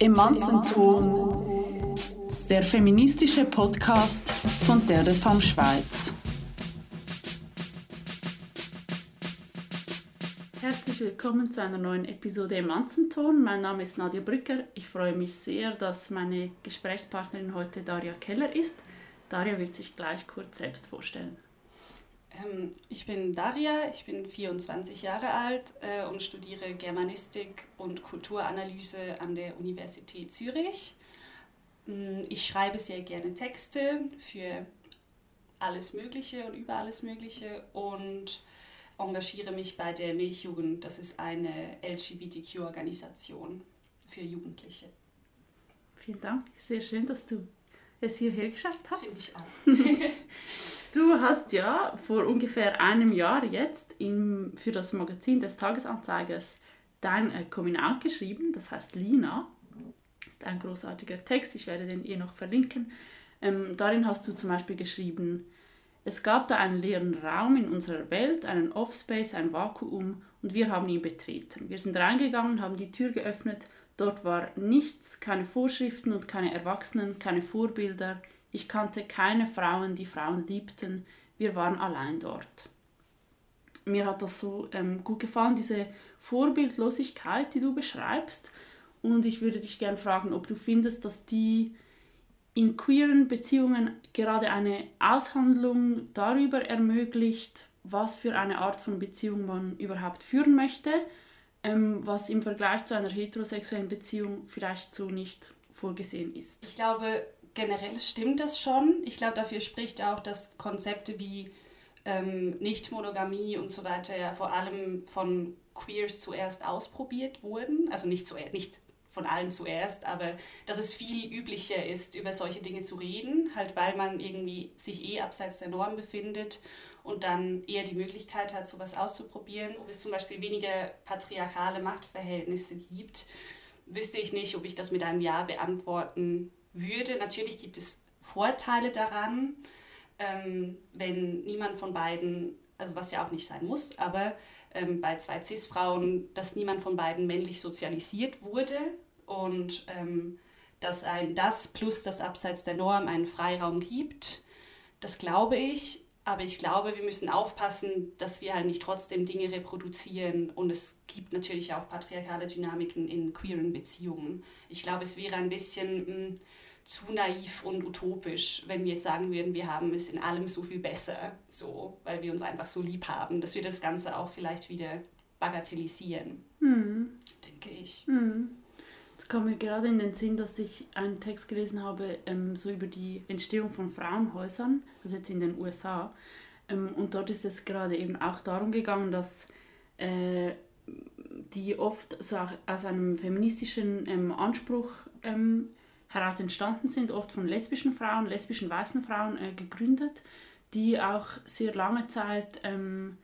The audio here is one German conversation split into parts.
Emanzenton, der feministische Podcast von der Femme Schweiz. Herzlich willkommen zu einer neuen Episode Emanzenton. Mein Name ist Nadia Brücker. Ich freue mich sehr, dass meine Gesprächspartnerin heute Daria Keller ist. Daria wird sich gleich kurz selbst vorstellen. Ähm, ich bin Daria, ich bin 24 Jahre alt äh, und studiere Germanistik und Kulturanalyse an der Universität Zürich. Mm, ich schreibe sehr gerne Texte für alles Mögliche und über alles Mögliche und engagiere mich bei der Milchjugend. Das ist eine LGBTQ-Organisation für Jugendliche. Vielen Dank. Sehr schön, dass du es hierher geschafft hast. Finde ich auch. Du hast ja vor ungefähr einem Jahr jetzt im, für das Magazin des Tagesanzeigers dein äh, Coming Out geschrieben, das heißt Lina. Das ist ein großartiger Text, ich werde den eh noch verlinken. Ähm, darin hast du zum Beispiel geschrieben, es gab da einen leeren Raum in unserer Welt, einen Offspace, ein Vakuum und wir haben ihn betreten. Wir sind reingegangen, haben die Tür geöffnet, dort war nichts, keine Vorschriften und keine Erwachsenen, keine Vorbilder, ich kannte keine Frauen, die Frauen liebten. Wir waren allein dort. Mir hat das so ähm, gut gefallen, diese Vorbildlosigkeit, die du beschreibst. Und ich würde dich gerne fragen, ob du findest, dass die in queeren Beziehungen gerade eine Aushandlung darüber ermöglicht, was für eine Art von Beziehung man überhaupt führen möchte, ähm, was im Vergleich zu einer heterosexuellen Beziehung vielleicht so nicht vorgesehen ist. Ich glaube, generell stimmt das schon. Ich glaube, dafür spricht auch, dass Konzepte wie ähm, Nicht-Monogamie und so weiter ja vor allem von Queers zuerst ausprobiert wurden. Also nicht, zuerst, nicht von allen zuerst, aber dass es viel üblicher ist, über solche Dinge zu reden, halt weil man irgendwie sich eh abseits der Norm befindet und dann eher die Möglichkeit hat, sowas auszuprobieren. Ob es zum Beispiel weniger patriarchale Machtverhältnisse gibt, wüsste ich nicht, ob ich das mit einem Ja beantworten würde. Natürlich gibt es Vorteile daran, ähm, wenn niemand von beiden, also was ja auch nicht sein muss, aber ähm, bei zwei CIS-Frauen, dass niemand von beiden männlich sozialisiert wurde und ähm, dass ein das plus das Abseits der Norm einen Freiraum gibt. Das glaube ich, aber ich glaube, wir müssen aufpassen, dass wir halt nicht trotzdem Dinge reproduzieren und es gibt natürlich auch patriarchale Dynamiken in queeren Beziehungen. Ich glaube, es wäre ein bisschen mh, hm, zu naiv und utopisch, wenn wir jetzt sagen würden, wir haben es in allem so viel besser, so, weil wir uns einfach so lieb haben, dass wir das Ganze auch vielleicht wieder bagatellisieren, hm. denke ich. Hm. Es kam mir gerade in den Sinn, dass ich einen Text gelesen habe, ähm, so über die Entstehung von Frauenhäusern, also jetzt in den USA. Ähm, und dort ist es gerade eben auch darum gegangen, dass äh, die oft so aus einem feministischen ähm, Anspruch ähm, heraus entstanden sind, oft von lesbischen Frauen, lesbischen weißen Frauen äh, gegründet, die auch sehr lange Zeit ähm,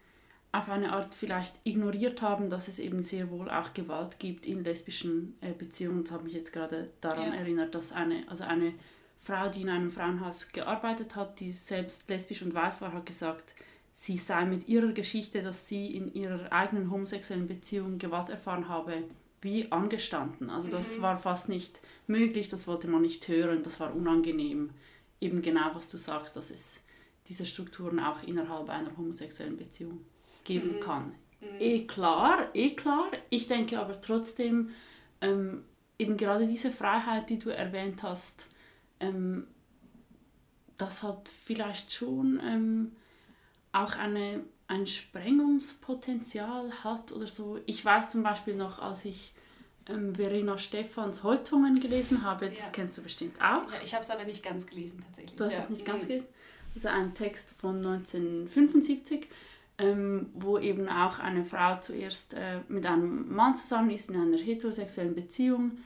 auf eine Art vielleicht ignoriert haben, dass es eben sehr wohl auch Gewalt gibt in lesbischen äh, Beziehungen. Das hat mich jetzt gerade daran ja. erinnert, dass eine, also eine Frau, die in einem Frauenhaus gearbeitet hat, die selbst lesbisch und weiß war, hat gesagt, sie sei mit ihrer Geschichte, dass sie in ihrer eigenen homosexuellen Beziehung Gewalt erfahren habe, wie angestanden. Also das mhm. war fast nicht möglich, das wollte man nicht hören, das war unangenehm. Eben genau, was du sagst, dass es diese Strukturen auch innerhalb einer homosexuellen Beziehung geben mhm. kann. Mhm. Eh klar, eh klar. Ich denke aber trotzdem, ähm, eben gerade diese Freiheit, die du erwähnt hast, ähm, das hat vielleicht schon ähm, auch eine, ein Sprengungspotenzial hat oder so. Ich weiß zum Beispiel noch, als ich ähm, Verena Stephans Häutungen gelesen habe. Das ja. kennst du bestimmt auch. Ja, ich habe es aber nicht ganz gelesen tatsächlich. Du hast ja. es nicht ganz mhm. gelesen. Also ein Text von 1975, ähm, wo eben auch eine Frau zuerst äh, mit einem Mann zusammen ist in einer heterosexuellen Beziehung,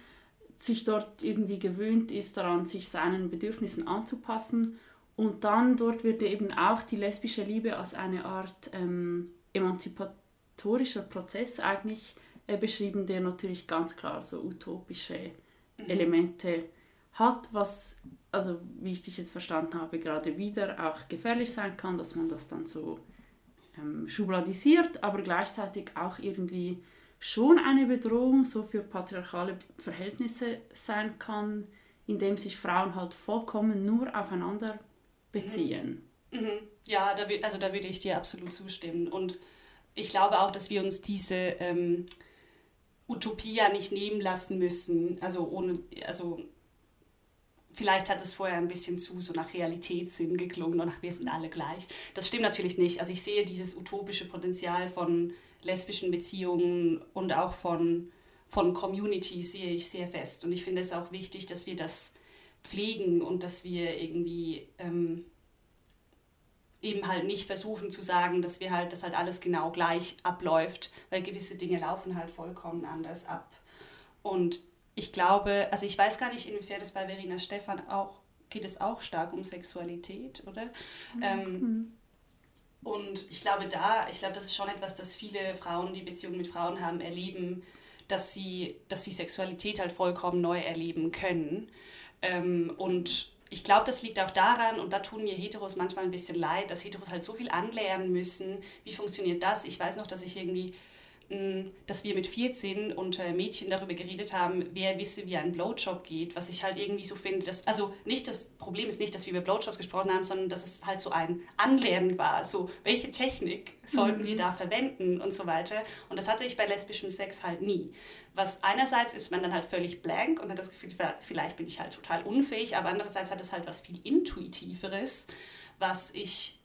sich dort irgendwie gewöhnt ist daran, sich seinen Bedürfnissen anzupassen. Und dann dort wird eben auch die lesbische Liebe als eine Art ähm, emanzipatorischer Prozess eigentlich beschrieben, der natürlich ganz klar so utopische mhm. Elemente hat, was, also wie ich dich jetzt verstanden habe, gerade wieder auch gefährlich sein kann, dass man das dann so ähm, schubladisiert, aber gleichzeitig auch irgendwie schon eine Bedrohung so für patriarchale Verhältnisse sein kann, indem sich Frauen halt vollkommen nur aufeinander beziehen. Mhm. Mhm. Ja, da, also da würde ich dir absolut zustimmen. Und ich glaube auch, dass wir uns diese ähm, Utopie ja nicht nehmen lassen müssen. Also ohne, also vielleicht hat es vorher ein bisschen zu so nach Realitätssinn geklungen und nach wir sind alle gleich. Das stimmt natürlich nicht. Also ich sehe dieses utopische Potenzial von lesbischen Beziehungen und auch von, von Community sehe ich sehr fest. Und ich finde es auch wichtig, dass wir das pflegen und dass wir irgendwie ähm, eben halt nicht versuchen zu sagen, dass wir halt, dass halt alles genau gleich abläuft, weil gewisse Dinge laufen halt vollkommen anders ab. Und ich glaube, also ich weiß gar nicht, inwiefern es bei Verena Stephan auch, geht es auch stark um Sexualität, oder? Mhm. Ähm, und ich glaube da, ich glaube, das ist schon etwas, das viele Frauen, die Beziehungen mit Frauen haben, erleben, dass sie, dass sie Sexualität halt vollkommen neu erleben können. Ähm, und ich glaube, das liegt auch daran, und da tun mir Heteros manchmal ein bisschen leid, dass Heteros halt so viel anlernen müssen. Wie funktioniert das? Ich weiß noch, dass ich irgendwie dass wir mit 14 unter Mädchen darüber geredet haben, wer wisse, wie ein Blowjob geht, was ich halt irgendwie so finde, dass, also nicht das Problem ist nicht, dass wir über Blowjobs gesprochen haben, sondern dass es halt so ein Anlernen war, so welche Technik sollten mhm. wir da verwenden und so weiter. Und das hatte ich bei lesbischem Sex halt nie. Was einerseits ist man dann halt völlig blank und hat das Gefühl, vielleicht bin ich halt total unfähig, aber andererseits hat es halt was viel Intuitiveres, was ich,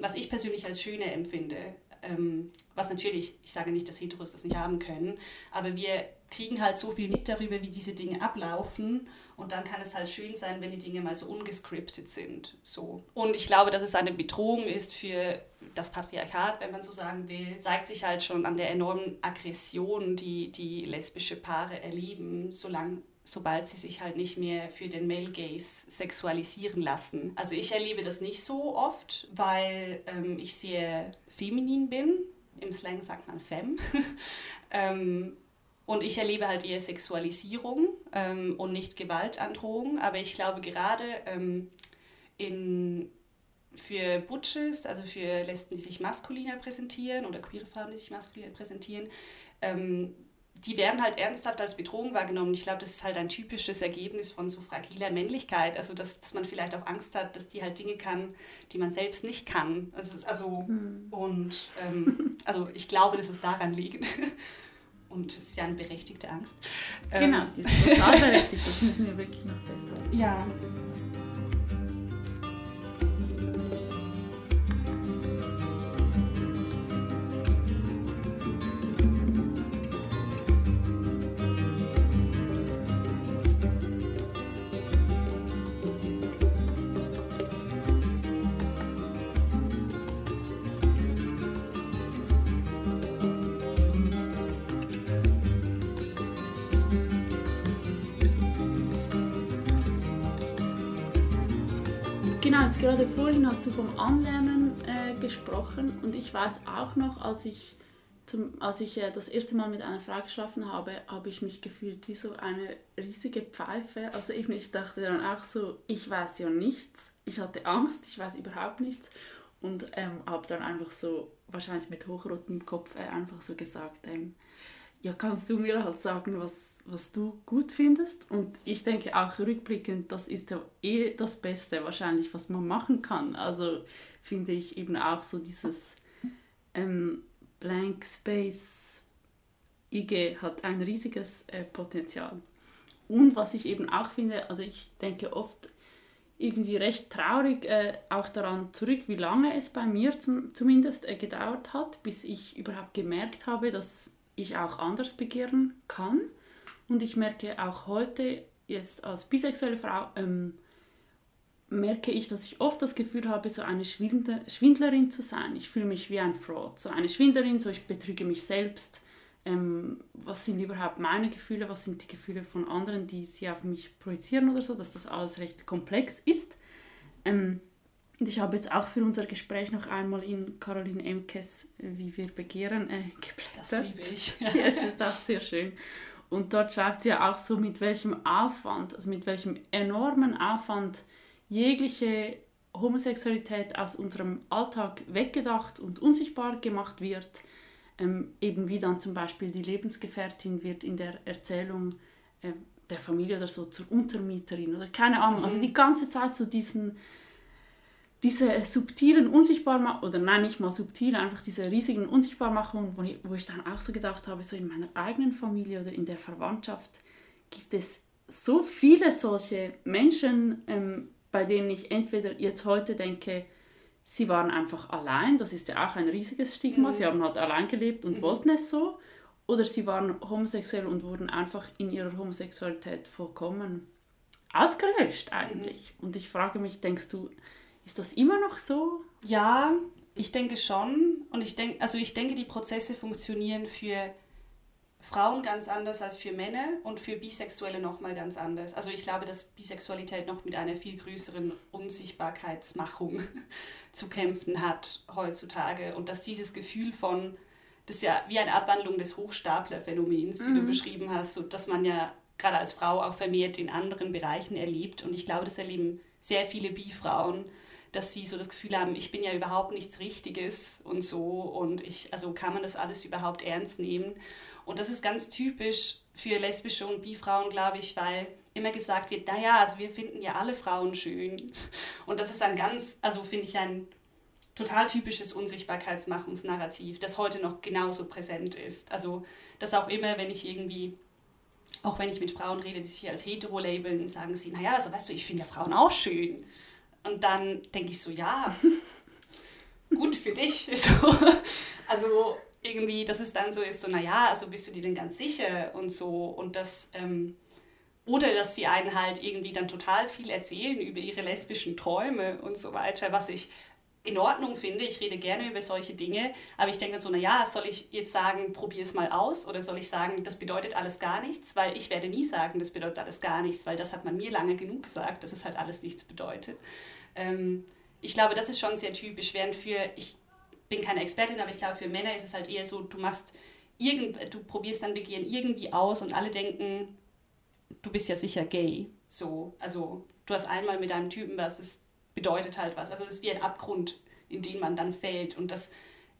was ich persönlich als schöner empfinde ähm, was natürlich, ich sage nicht, dass Heteros das nicht haben können, aber wir kriegen halt so viel mit darüber, wie diese Dinge ablaufen und dann kann es halt schön sein, wenn die Dinge mal so ungescriptet sind. So. Und ich glaube, dass es eine Bedrohung ist für das Patriarchat, wenn man so sagen will, zeigt sich halt schon an der enormen Aggression, die die lesbische Paare erleben, solange sobald sie sich halt nicht mehr für den Male Gaze sexualisieren lassen. Also ich erlebe das nicht so oft, weil ähm, ich sehr feminin bin. Im Slang sagt man femme. ähm, und ich erlebe halt eher Sexualisierung ähm, und nicht Gewaltandrohung. Aber ich glaube gerade ähm, in, für Butches, also für Lesben, die sich maskuliner präsentieren oder queere Frauen, die sich maskuliner präsentieren, ähm, die werden halt ernsthaft als Bedrohung wahrgenommen. Ich glaube, das ist halt ein typisches Ergebnis von so fragiler Männlichkeit. Also, dass, dass man vielleicht auch Angst hat, dass die halt Dinge kann, die man selbst nicht kann. Also, also mhm. und ähm, also ich glaube, dass es daran liegt. Und es ist ja eine berechtigte Angst. Genau, die ist total berechtigt. Das müssen wir wirklich noch festhalten. Ja. Gerade vorhin hast du vom Anlernen äh, gesprochen und ich weiß auch noch, als ich, zum, als ich äh, das erste Mal mit einer Frau geschlafen habe, habe ich mich gefühlt wie so eine riesige Pfeife. Also eben, ich dachte dann auch so, ich weiß ja nichts. Ich hatte Angst, ich weiß überhaupt nichts und ähm, habe dann einfach so, wahrscheinlich mit hochrotem Kopf, äh, einfach so gesagt, ähm, ja, kannst du mir halt sagen, was, was du gut findest? Und ich denke auch rückblickend, das ist ja eh das Beste wahrscheinlich, was man machen kann. Also finde ich eben auch so dieses ähm, Blank Space IG hat ein riesiges äh, Potenzial. Und was ich eben auch finde, also ich denke oft irgendwie recht traurig äh, auch daran zurück, wie lange es bei mir zum, zumindest äh, gedauert hat, bis ich überhaupt gemerkt habe, dass ich auch anders begehren kann. Und ich merke auch heute, jetzt als bisexuelle Frau, ähm, merke ich, dass ich oft das Gefühl habe, so eine Schwindlerin zu sein. Ich fühle mich wie ein Fraud, so eine Schwindlerin, so ich betrüge mich selbst. Ähm, was sind überhaupt meine Gefühle, was sind die Gefühle von anderen, die sie auf mich projizieren oder so, dass das alles recht komplex ist. Ähm, und ich habe jetzt auch für unser Gespräch noch einmal in Caroline Emkes Wie wir begehren äh, geblättert. Das liebe ich. ja, es ist auch sehr schön. Und dort schreibt sie ja auch so, mit welchem Aufwand, also mit welchem enormen Aufwand jegliche Homosexualität aus unserem Alltag weggedacht und unsichtbar gemacht wird. ähm, eben wie dann zum Beispiel die Lebensgefährtin wird in der Erzählung äh, der Familie oder so zur Untermieterin oder keine Ahnung. Also mhm. Also die ganze Zeit so diesen, diese subtilen Unsichtbarmachungen, oder nein, nicht mal subtil, einfach diese riesigen Unsichtbarmachungen, wo ich, wo ich dann auch so gedacht habe, so in meiner eigenen Familie oder in der Verwandtschaft gibt es so viele solche Menschen, ähm, bei denen ich entweder jetzt heute denke, sie waren einfach allein, das ist ja auch ein riesiges Stigma, mhm. sie haben halt allein gelebt und mhm. wollten es so, oder sie waren homosexuell und wurden einfach in ihrer Homosexualität vollkommen ausgelöscht eigentlich. Mhm. Und ich frage mich, denkst du, ist das immer noch so? Ja, ich denke schon. Und ich denke, also ich denke, die Prozesse funktionieren für Frauen ganz anders als für Männer und für Bisexuelle nochmal ganz anders. Also ich glaube, dass Bisexualität noch mit einer viel größeren Unsichtbarkeitsmachung zu kämpfen hat heutzutage und dass dieses Gefühl von, das ist ja wie eine Abwandlung des Hochstaplerphänomens, die mhm. du beschrieben hast, so dass man ja gerade als Frau auch vermehrt in anderen Bereichen erlebt und ich glaube, das erleben sehr viele Bi-Frauen, dass sie so das Gefühl haben, ich bin ja überhaupt nichts Richtiges und so und ich, also kann man das alles überhaupt ernst nehmen? Und das ist ganz typisch für lesbische und Bi-Frauen, glaube ich, weil immer gesagt wird, naja, also wir finden ja alle Frauen schön. Und das ist ein ganz, also finde ich ein total typisches Unsichtbarkeitsmachungsnarrativ, das heute noch genauso präsent ist. Also, dass auch immer, wenn ich irgendwie, auch wenn ich mit Frauen rede, die sich als hetero labeln, sagen sie, naja, also weißt du, ich finde ja Frauen auch schön. Und dann denke ich so, ja, gut für dich. So. Also irgendwie, dass es dann so ist, so, naja, also bist du dir denn ganz sicher und so. Und das, ähm, oder dass sie einen halt irgendwie dann total viel erzählen über ihre lesbischen Träume und so weiter, was ich in Ordnung finde. Ich rede gerne über solche Dinge, aber ich denke so, naja, soll ich jetzt sagen, probier es mal aus oder soll ich sagen, das bedeutet alles gar nichts? Weil ich werde nie sagen, das bedeutet alles gar nichts, weil das hat man mir lange genug gesagt, dass es halt alles nichts bedeutet. Ähm, ich glaube, das ist schon sehr typisch, während für, ich bin keine Expertin, aber ich glaube, für Männer ist es halt eher so, du machst irgend, du probierst dann Begehren irgendwie aus und alle denken, du bist ja sicher gay. So, also du hast einmal mit einem Typen was, es bedeutet halt was. Also es ist wie ein Abgrund, in den man dann fällt. Und das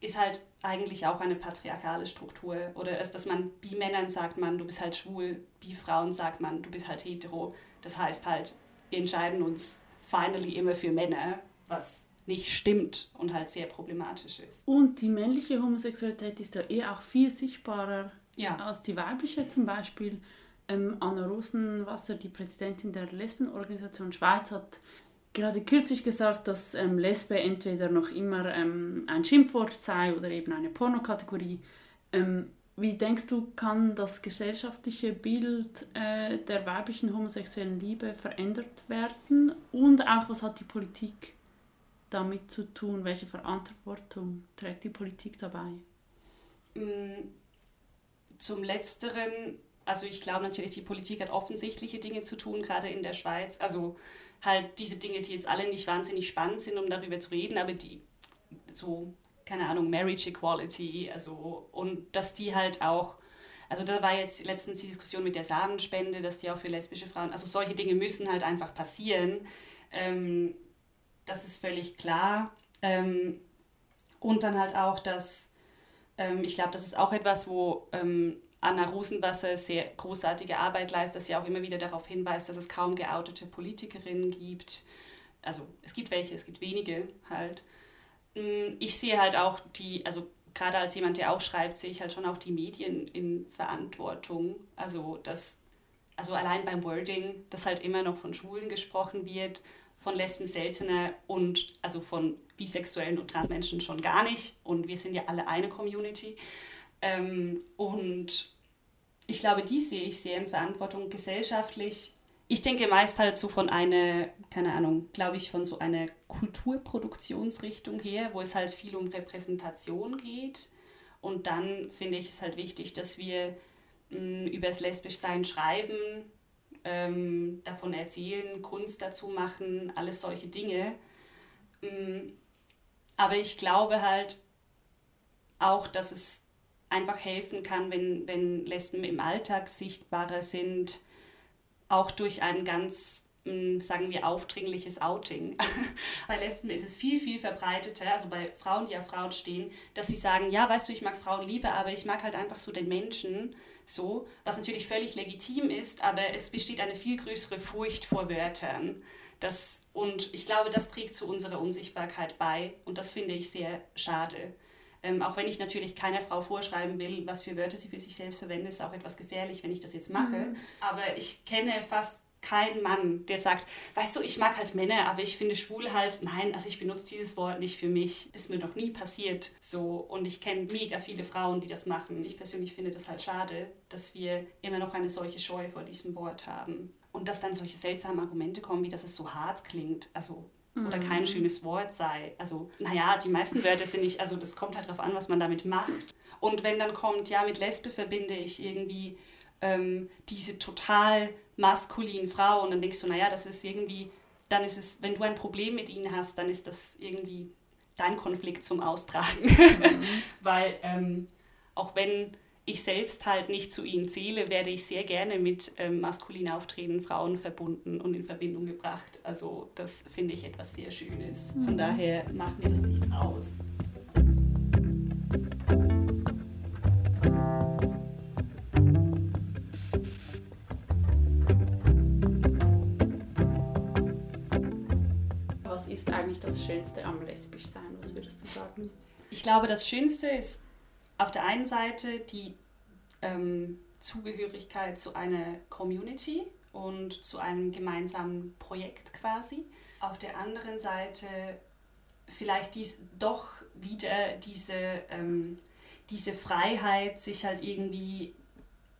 ist halt eigentlich auch eine patriarchale Struktur. Oder ist, dass man Bi-Männern sagt man, du bist halt schwul, Bi-Frauen sagt man, du bist halt hetero. Das heißt halt, wir entscheiden uns finally immer für Männer, was nicht stimmt und halt sehr problematisch ist. Und die männliche Homosexualität ist ja eh auch viel sichtbarer ja. als die weibliche zum Beispiel. Ähm, Anna Rosenwasser, die Präsidentin der Lesbenorganisation Schweiz, hat gerade kürzlich gesagt, dass ähm, Lesbe entweder noch immer ähm, ein Schimpfwort sei oder eben eine Pornokategorie. Ähm, wie denkst du, kann das gesellschaftliche Bild äh, der weiblichen homosexuellen Liebe verändert werden? Und auch, was hat die Politik damit zu tun? Welche Verantwortung trägt die Politik dabei? Mm, zum Letzteren, also ich glaube natürlich, die Politik hat offensichtliche Dinge zu tun, gerade in der Schweiz. Also halt diese Dinge, die jetzt alle nicht wahnsinnig spannend sind, um darüber zu reden, aber die so, keine Ahnung, Marriage Equality, also und dass die halt auch, also da war jetzt letztens die Diskussion mit der Samenspende, dass die auch für lesbische Frauen, also solche Dinge müssen halt einfach passieren. Ähm, das ist völlig klar. Ähm, und dann halt auch, dass ähm, ich glaube, das ist auch etwas, wo ähm, Anna Rosenwasser sehr großartige Arbeit leistet, dass sie auch immer wieder darauf hinweist, dass es kaum geoutete Politikerinnen gibt. Also es gibt welche, es gibt wenige halt. Mm, ich sehe halt auch die, also gerade als jemand, der auch schreibt, sehe ich halt schon auch die Medien in Verantwortung. Also dass, also allein beim Wording, dass halt immer noch von Schwulen gesprochen wird von Lesben seltener und also von bisexuellen und Transmenschen schon gar nicht. Und wir sind ja alle eine Community. Ähm, und ich glaube, die sehe ich sehr in Verantwortung gesellschaftlich. Ich denke meist halt so von einer, keine Ahnung, glaube ich, von so einer Kulturproduktionsrichtung her, wo es halt viel um Repräsentation geht. Und dann finde ich es halt wichtig, dass wir mh, über das Lesbischsein schreiben, ähm, davon erzählen, Kunst dazu machen, alles solche Dinge. Ähm, aber ich glaube halt auch, dass es einfach helfen kann, wenn, wenn Lesben im Alltag sichtbarer sind, auch durch einen ganz mm, sagen wir, aufdringliches Outing. bei Lesben ist es viel, viel verbreiteter, also bei Frauen, die auf Frauen stehen, dass sie sagen, ja, weißt du, ich mag Frauen lieber, aber ich mag halt einfach so den Menschen so, was natürlich völlig legitim ist, aber es besteht eine viel größere Furcht vor Wörtern. Das, und ich glaube, das trägt zu unserer Unsichtbarkeit bei und das finde ich sehr schade. Ähm, auch wenn ich natürlich keiner Frau vorschreiben will, was für Wörter sie für sich selbst verwendet, ist auch etwas gefährlich, wenn ich das jetzt mache. Mhm. Aber ich kenne fast keinen Mann, der sagt, weißt du, ich mag halt Männer, aber ich finde schwul halt, nein, also ich benutze dieses Wort nicht für mich. Ist mir noch nie passiert so. Und ich kenne mega viele Frauen, die das machen. Ich persönlich finde das halt schade, dass wir immer noch eine solche Scheu vor diesem Wort haben. Und dass dann solche seltsamen Argumente kommen, wie dass es so hart klingt. Also oder kein mhm. schönes Wort sei. Also, naja, die meisten Wörter sind nicht, also das kommt halt darauf an, was man damit macht. Und wenn dann kommt, ja, mit Lesbe verbinde ich irgendwie ähm, diese total maskulinen Frau und dann denkst du, naja, das ist irgendwie, dann ist es, wenn du ein Problem mit ihnen hast, dann ist das irgendwie dein Konflikt zum Austragen. Mhm. Weil ähm, auch wenn ich selbst halt nicht zu ihnen zähle, werde ich sehr gerne mit ähm, maskulin auftretenden Frauen verbunden und in Verbindung gebracht. Also das finde ich etwas sehr Schönes. Von mhm. daher macht mir das nichts aus. Was ist eigentlich das Schönste am Lesbischsein? Was würdest du sagen? Ich glaube, das Schönste ist auf der einen Seite die ähm, Zugehörigkeit zu einer Community und zu einem gemeinsamen Projekt quasi. Auf der anderen Seite vielleicht dies doch wieder diese, ähm, diese Freiheit, sich halt irgendwie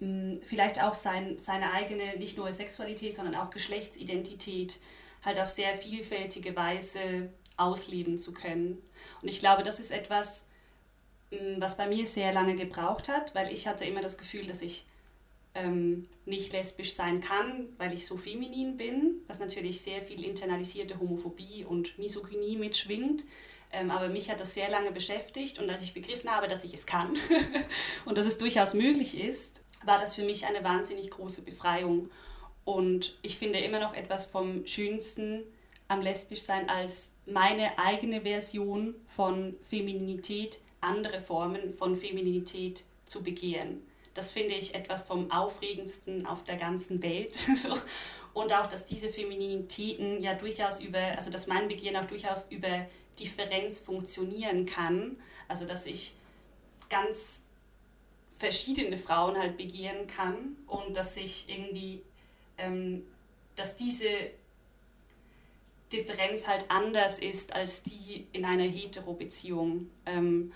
mh, hm, vielleicht auch sein, seine eigene, nicht nur Sexualität, sondern auch Geschlechtsidentität halt auf sehr vielfältige Weise ausleben zu können. Und ich glaube, das ist etwas, Mm, was bei mir sehr lange gebraucht hat, weil ich hatte immer das Gefühl, dass ich ähm, nicht lesbisch sein kann, weil ich so feminin bin, was natürlich sehr viel internalisierte Homophobie und Misogynie mitschwingt. Ähm, aber mich hat das sehr lange beschäftigt und als ich begriffen habe, dass ich es kann und dass es durchaus möglich ist, war das für mich eine wahnsinnig große Befreiung. Und ich finde immer noch etwas vom Schönsten am Lesbischsein als meine eigene Version von Femininität andere Formen von Femininität zu begehren. Das finde ich etwas vom Aufregendsten auf der ganzen Welt. Und auch, dass diese Femininitäten ja durchaus über, also dass mein Begehren auch durchaus über Differenz funktionieren kann. Also dass ich ganz verschiedene Frauen halt begehren kann und dass ich irgendwie, ähm, dass diese Differenz halt anders ist als die in einer Hetero-Beziehung. Ähm,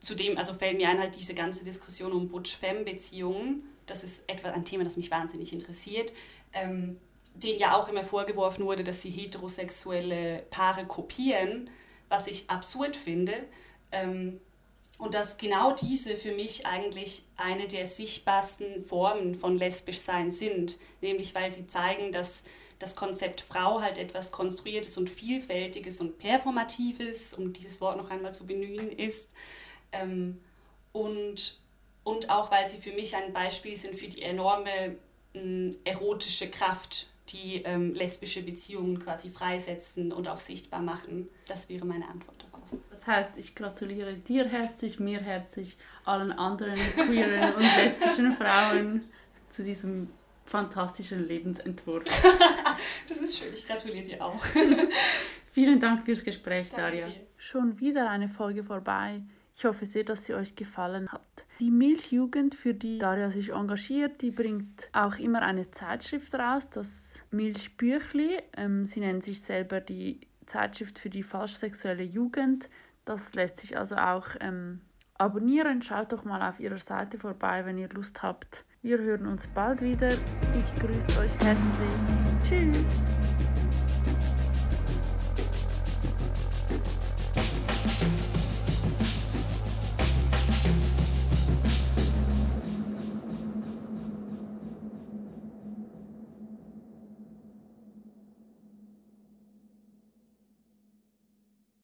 zudem also fällt mir ein halt diese ganze Diskussion um Butch-Femme-Beziehungen. Das ist etwa ein Thema, das mich wahnsinnig interessiert. Ähm, denen ja auch immer vorgeworfen wurde, dass sie heterosexuelle Paare kopieren, was ich absurd finde. Ähm, und dass genau diese für mich eigentlich eine der sichtbarsten Formen von Lesbischsein sind, nämlich weil sie zeigen, dass das Konzept Frau halt etwas Konstruiertes und Vielfältiges und Performatives, um dieses Wort noch einmal zu bemühen, ist. Ähm, und, und auch, weil sie für mich ein Beispiel sind für die enorme äh, erotische Kraft, die ähm, lesbische Beziehungen quasi freisetzen und auch sichtbar machen. Das wäre meine Antwort darauf. Das heißt, ich gratuliere dir herzlich, mir herzlich, allen anderen queeren und lesbischen Frauen zu diesem fantastischen Lebensentwurf. das ist schön, ich gratuliere dir auch. Vielen Dank fürs Gespräch, Danke Daria. Dir. Schon wieder eine Folge vorbei. Ich hoffe sehr, dass sie euch gefallen hat. Die Milchjugend, für die Daria sich engagiert, die bringt auch immer eine Zeitschrift raus, das Milchbüchli. Ähm, sie nennen sich selber die Zeitschrift für die falschsexuelle Jugend. Das lässt sich also auch ähm, abonnieren. Schaut doch mal auf ihrer Seite vorbei, wenn ihr Lust habt. Wir hören uns bald wieder. Ich grüße euch herzlich. Tschüss.